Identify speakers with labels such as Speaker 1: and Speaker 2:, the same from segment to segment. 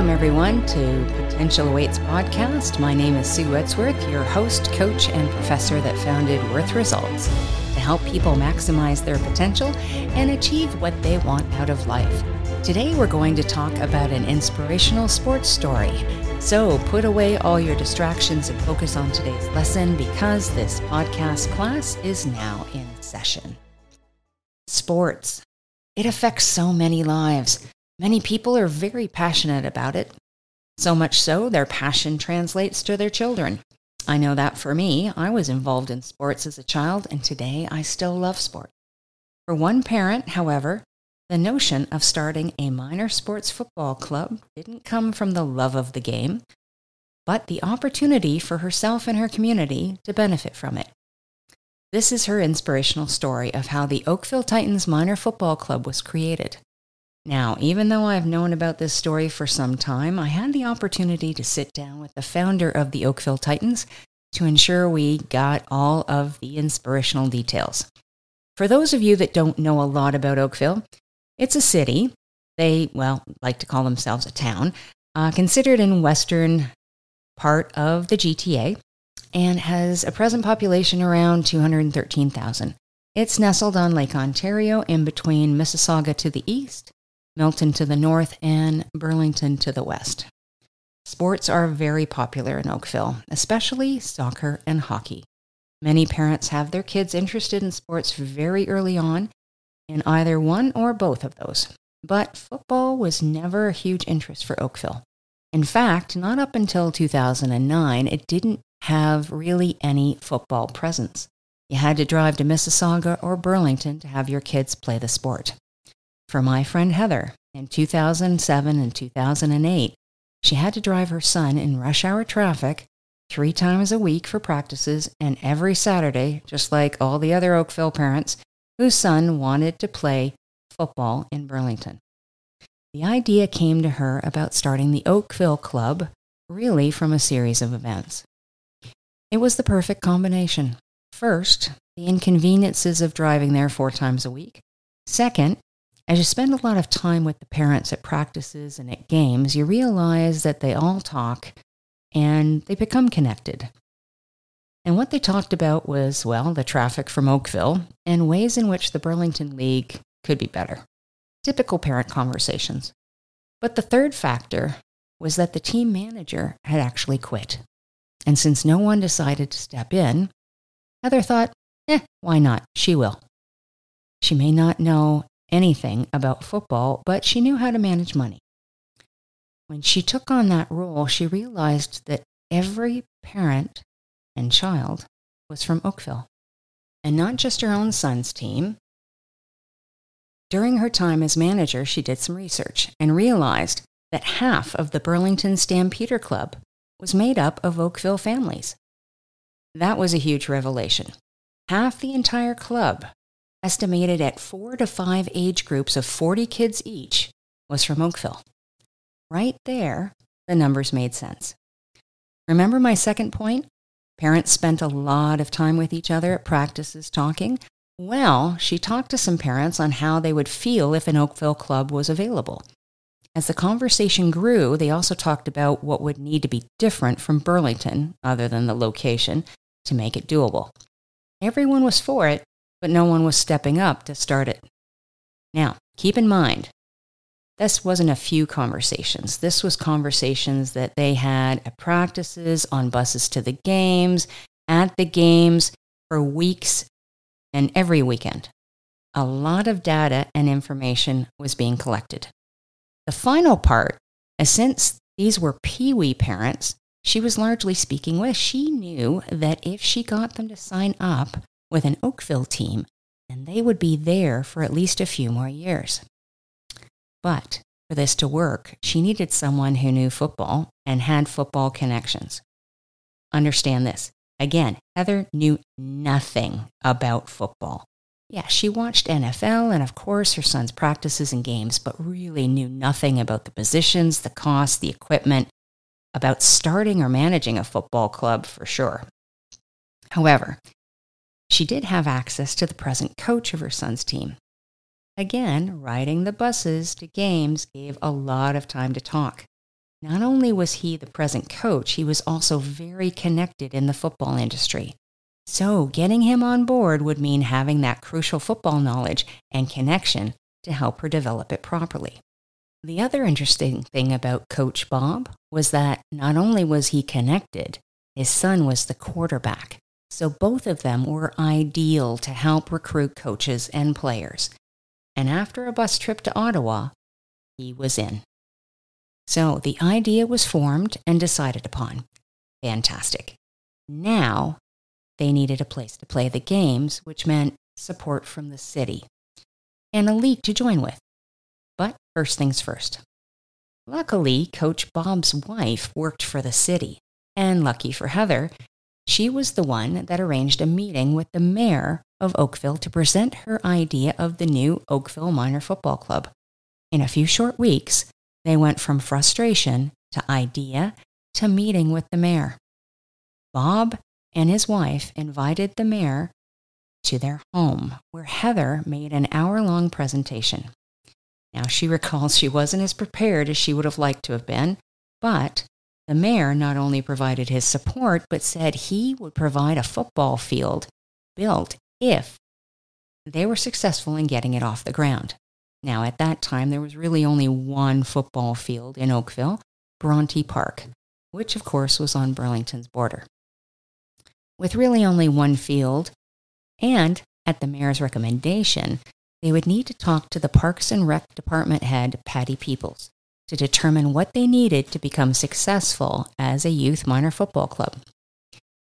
Speaker 1: Welcome, everyone, to Potential Awaits podcast. My name is Sue Wedsworth, your host, coach, and professor that founded Worth Results to help people maximize their potential and achieve what they want out of life. Today, we're going to talk about an inspirational sports story. So, put away all your distractions and focus on today's lesson because this podcast class is now in session. Sports. It affects so many lives. Many people are very passionate about it. So much so, their passion translates to their children. I know that for me, I was involved in sports as a child, and today I still love sport. For one parent, however, the notion of starting a minor sports football club didn't come from the love of the game, but the opportunity for herself and her community to benefit from it. This is her inspirational story of how the Oakville Titans Minor Football Club was created. Now, even though I've known about this story for some time, I had the opportunity to sit down with the founder of the Oakville Titans to ensure we got all of the inspirational details. For those of you that don't know a lot about Oakville, it's a city. They, well, like to call themselves a town, uh, considered in western part of the GTA and has a present population around 213,000. It's nestled on Lake Ontario in between Mississauga to the east Milton to the north, and Burlington to the west. Sports are very popular in Oakville, especially soccer and hockey. Many parents have their kids interested in sports very early on, in either one or both of those. But football was never a huge interest for Oakville. In fact, not up until 2009, it didn't have really any football presence. You had to drive to Mississauga or Burlington to have your kids play the sport for my friend Heather in 2007 and 2008. She had to drive her son in rush hour traffic three times a week for practices and every Saturday, just like all the other Oakville parents whose son wanted to play football in Burlington. The idea came to her about starting the Oakville Club really from a series of events. It was the perfect combination. First, the inconveniences of driving there four times a week. Second, as you spend a lot of time with the parents at practices and at games, you realize that they all talk and they become connected. And what they talked about was, well, the traffic from Oakville and ways in which the Burlington League could be better. Typical parent conversations. But the third factor was that the team manager had actually quit. And since no one decided to step in, Heather thought, eh, why not? She will. She may not know anything about football, but she knew how to manage money. When she took on that role, she realized that every parent and child was from Oakville, and not just her own son's team. During her time as manager, she did some research and realized that half of the Burlington Stampeder Club was made up of Oakville families. That was a huge revelation. Half the entire club estimated at four to five age groups of 40 kids each, was from Oakville. Right there, the numbers made sense. Remember my second point? Parents spent a lot of time with each other at practices talking. Well, she talked to some parents on how they would feel if an Oakville club was available. As the conversation grew, they also talked about what would need to be different from Burlington, other than the location, to make it doable. Everyone was for it, but no one was stepping up to start it. Now, keep in mind, this wasn't a few conversations. This was conversations that they had at practices, on buses to the games, at the games for weeks and every weekend. A lot of data and information was being collected. The final part, uh, since these were Pee Wee parents, she was largely speaking with. She knew that if she got them to sign up with an Oakville team, and they would be there for at least a few more years. But for this to work, she needed someone who knew football and had football connections. Understand this. Again, Heather knew nothing about football. Yeah, she watched NFL and, of course, her son's practices and games, but really knew nothing about the positions, the costs, the equipment, about starting or managing a football club for sure. However, she did have access to the present coach of her son's team. Again, riding the buses to games gave a lot of time to talk. Not only was he the present coach, he was also very connected in the football industry. So, getting him on board would mean having that crucial football knowledge and connection to help her develop it properly. The other interesting thing about Coach Bob was that not only was he connected, his son was the quarterback. So both of them were ideal to help recruit coaches and players. And after a bus trip to Ottawa, he was in. So the idea was formed and decided upon. Fantastic. Now they needed a place to play the games, which meant support from the city and a league to join with. But first things first. Luckily, Coach Bob's wife worked for the city, and lucky for Heather, she was the one that arranged a meeting with the mayor of Oakville to present her idea of the new Oakville Minor Football Club. In a few short weeks, they went from frustration to idea to meeting with the mayor. Bob and his wife invited the mayor to their home, where Heather made an hour long presentation. Now, she recalls she wasn't as prepared as she would have liked to have been, but the mayor not only provided his support, but said he would provide a football field built if they were successful in getting it off the ground. Now, at that time, there was really only one football field in Oakville, Bronte Park, which of course was on Burlington's border. With really only one field, and at the mayor's recommendation, they would need to talk to the Parks and Rec department head, Patty Peoples, to determine what they needed to become successful as a youth minor football club.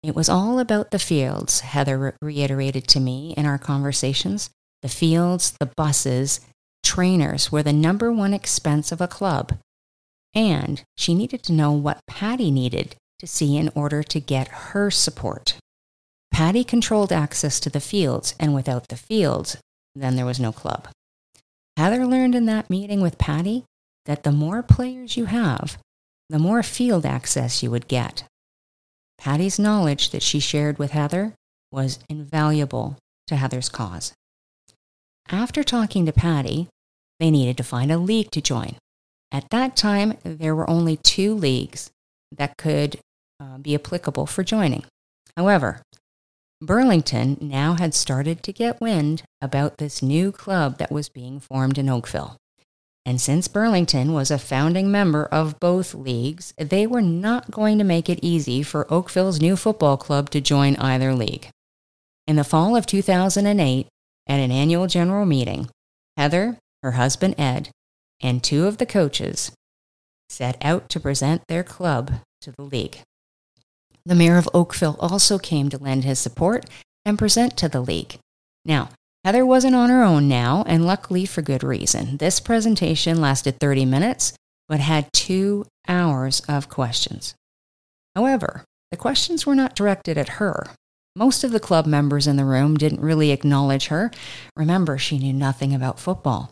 Speaker 1: It was all about the fields, Heather reiterated to me in our conversations. The fields, the buses, trainers were the number one expense of a club. And she needed to know what Patty needed to see in order to get her support. Patty controlled access to the fields, and without the fields, then there was no club. Heather learned in that meeting with Patty that the more players you have, the more field access you would get. Patty's knowledge that she shared with Heather was invaluable to Heather's cause. After talking to Patty, they needed to find a league to join. At that time, there were only two leagues that could uh, be applicable for joining. However, Burlington now had started to get wind about this new club that was being formed in Oakville. And since Burlington was a founding member of both leagues, they were not going to make it easy for Oakville's new football club to join either league. In the fall of 2008, at an annual general meeting, Heather, her husband Ed, and two of the coaches set out to present their club to the league. The mayor of Oakville also came to lend his support and present to the league. Now, Heather wasn't on her own now, and luckily for good reason. This presentation lasted 30 minutes, but had two hours of questions. However, the questions were not directed at her. Most of the club members in the room didn't really acknowledge her. Remember, she knew nothing about football.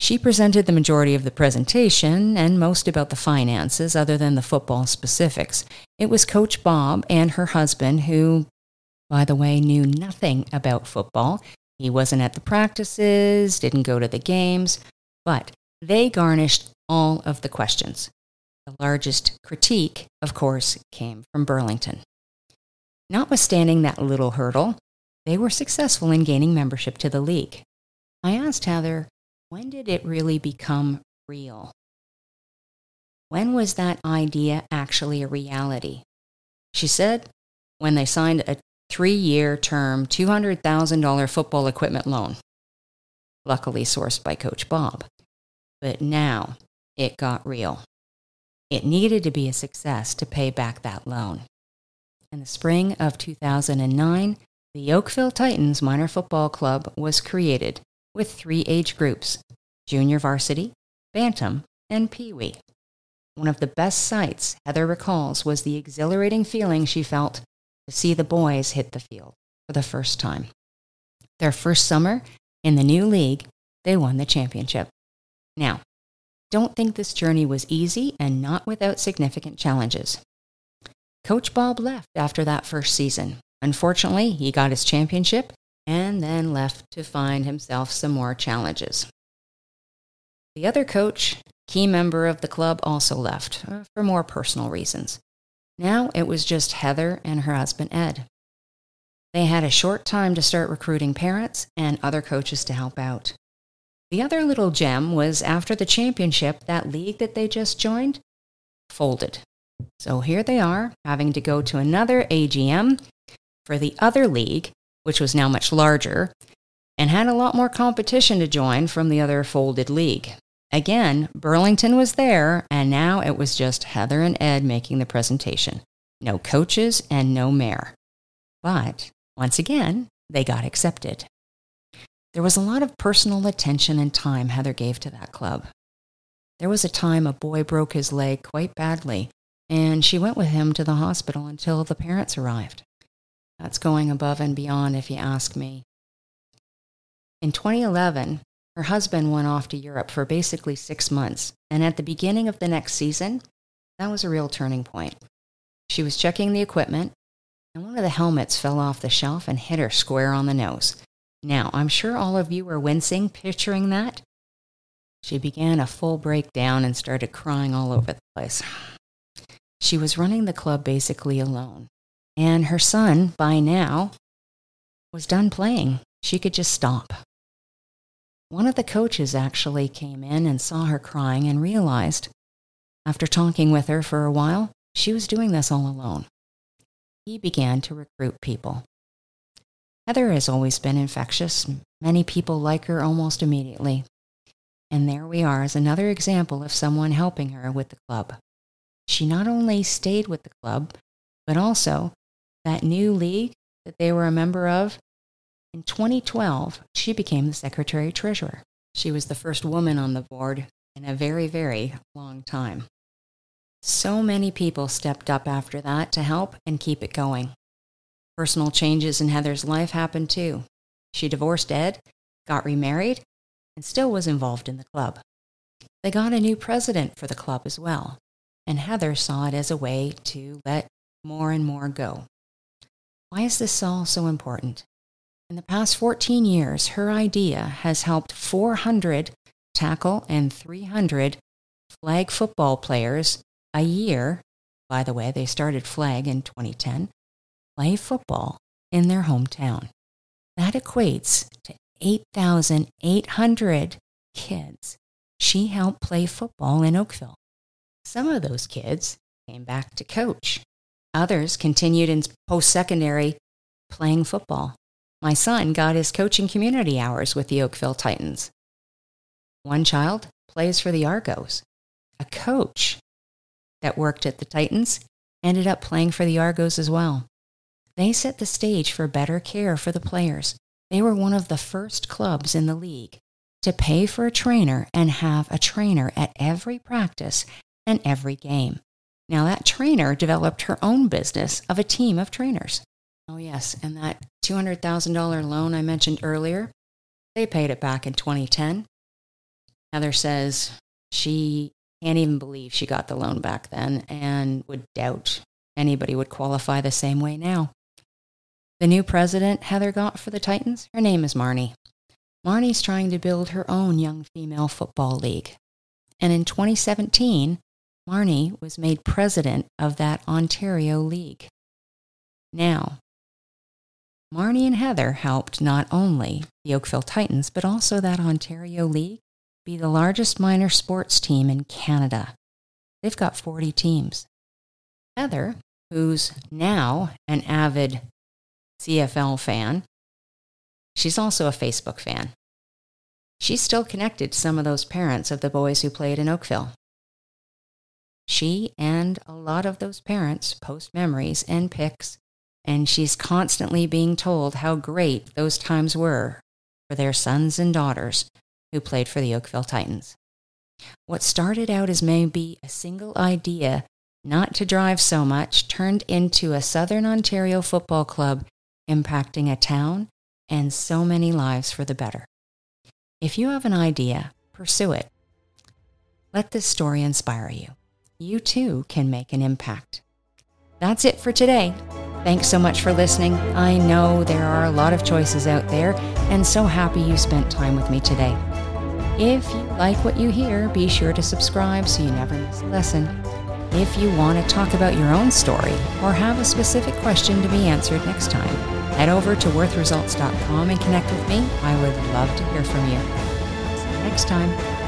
Speaker 1: She presented the majority of the presentation and most about the finances, other than the football specifics. It was Coach Bob and her husband, who, by the way, knew nothing about football. He wasn't at the practices, didn't go to the games, but they garnished all of the questions. The largest critique, of course, came from Burlington. Notwithstanding that little hurdle, they were successful in gaining membership to the league. I asked Heather, when did it really become real? When was that idea actually a reality? She said, when they signed a three year term, $200,000 football equipment loan, luckily sourced by Coach Bob. But now it got real. It needed to be a success to pay back that loan. In the spring of 2009, the Oakville Titans Minor Football Club was created with three age groups junior varsity, bantam, and pee wee. One of the best sights Heather recalls was the exhilarating feeling she felt to see the boys hit the field for the first time. Their first summer in the new league, they won the championship. Now, don't think this journey was easy and not without significant challenges. Coach Bob left after that first season. Unfortunately, he got his championship and then left to find himself some more challenges. The other coach, key member of the club, also left uh, for more personal reasons. Now it was just Heather and her husband Ed. They had a short time to start recruiting parents and other coaches to help out. The other little gem was after the championship, that league that they just joined folded. So here they are, having to go to another AGM for the other league, which was now much larger, and had a lot more competition to join from the other folded league. Again, Burlington was there, and now it was just Heather and Ed making the presentation. No coaches and no mayor. But once again, they got accepted. There was a lot of personal attention and time Heather gave to that club. There was a time a boy broke his leg quite badly, and she went with him to the hospital until the parents arrived. That's going above and beyond, if you ask me. In 2011, her husband went off to Europe for basically six months, and at the beginning of the next season, that was a real turning point. She was checking the equipment, and one of the helmets fell off the shelf and hit her square on the nose. Now, I'm sure all of you are wincing picturing that. She began a full breakdown and started crying all over the place. She was running the club basically alone, and her son, by now, was done playing. She could just stop. One of the coaches actually came in and saw her crying and realized, after talking with her for a while, she was doing this all alone. He began to recruit people. Heather has always been infectious. Many people like her almost immediately. And there we are as another example of someone helping her with the club. She not only stayed with the club, but also that new league that they were a member of in 2012, she became the secretary treasurer. She was the first woman on the board in a very, very long time. So many people stepped up after that to help and keep it going. Personal changes in Heather's life happened too. She divorced Ed, got remarried, and still was involved in the club. They got a new president for the club as well, and Heather saw it as a way to let more and more go. Why is this all so important? In the past 14 years, her idea has helped 400 tackle and 300 flag football players a year. By the way, they started flag in 2010, play football in their hometown. That equates to 8,800 kids she helped play football in Oakville. Some of those kids came back to coach. Others continued in post secondary playing football. My son got his coaching community hours with the Oakville Titans. One child plays for the Argos. A coach that worked at the Titans ended up playing for the Argos as well. They set the stage for better care for the players. They were one of the first clubs in the league to pay for a trainer and have a trainer at every practice and every game. Now, that trainer developed her own business of a team of trainers. Oh, yes. And that $200,000 loan I mentioned earlier, they paid it back in 2010. Heather says she can't even believe she got the loan back then and would doubt anybody would qualify the same way now. The new president Heather got for the Titans, her name is Marnie. Marnie's trying to build her own young female football league. And in 2017, Marnie was made president of that Ontario League. Now, Marnie and Heather helped not only the Oakville Titans, but also that Ontario League be the largest minor sports team in Canada. They've got 40 teams. Heather, who's now an avid CFL fan, she's also a Facebook fan. She's still connected to some of those parents of the boys who played in Oakville. She and a lot of those parents post memories and pics and she's constantly being told how great those times were for their sons and daughters who played for the Oakville Titans. What started out as maybe a single idea not to drive so much turned into a Southern Ontario football club impacting a town and so many lives for the better. If you have an idea, pursue it. Let this story inspire you. You too can make an impact. That's it for today. Thanks so much for listening. I know there are a lot of choices out there, and so happy you spent time with me today. If you like what you hear, be sure to subscribe so you never miss a lesson. If you want to talk about your own story or have a specific question to be answered next time, head over to worthresults.com and connect with me. I would love to hear from you. See you next time.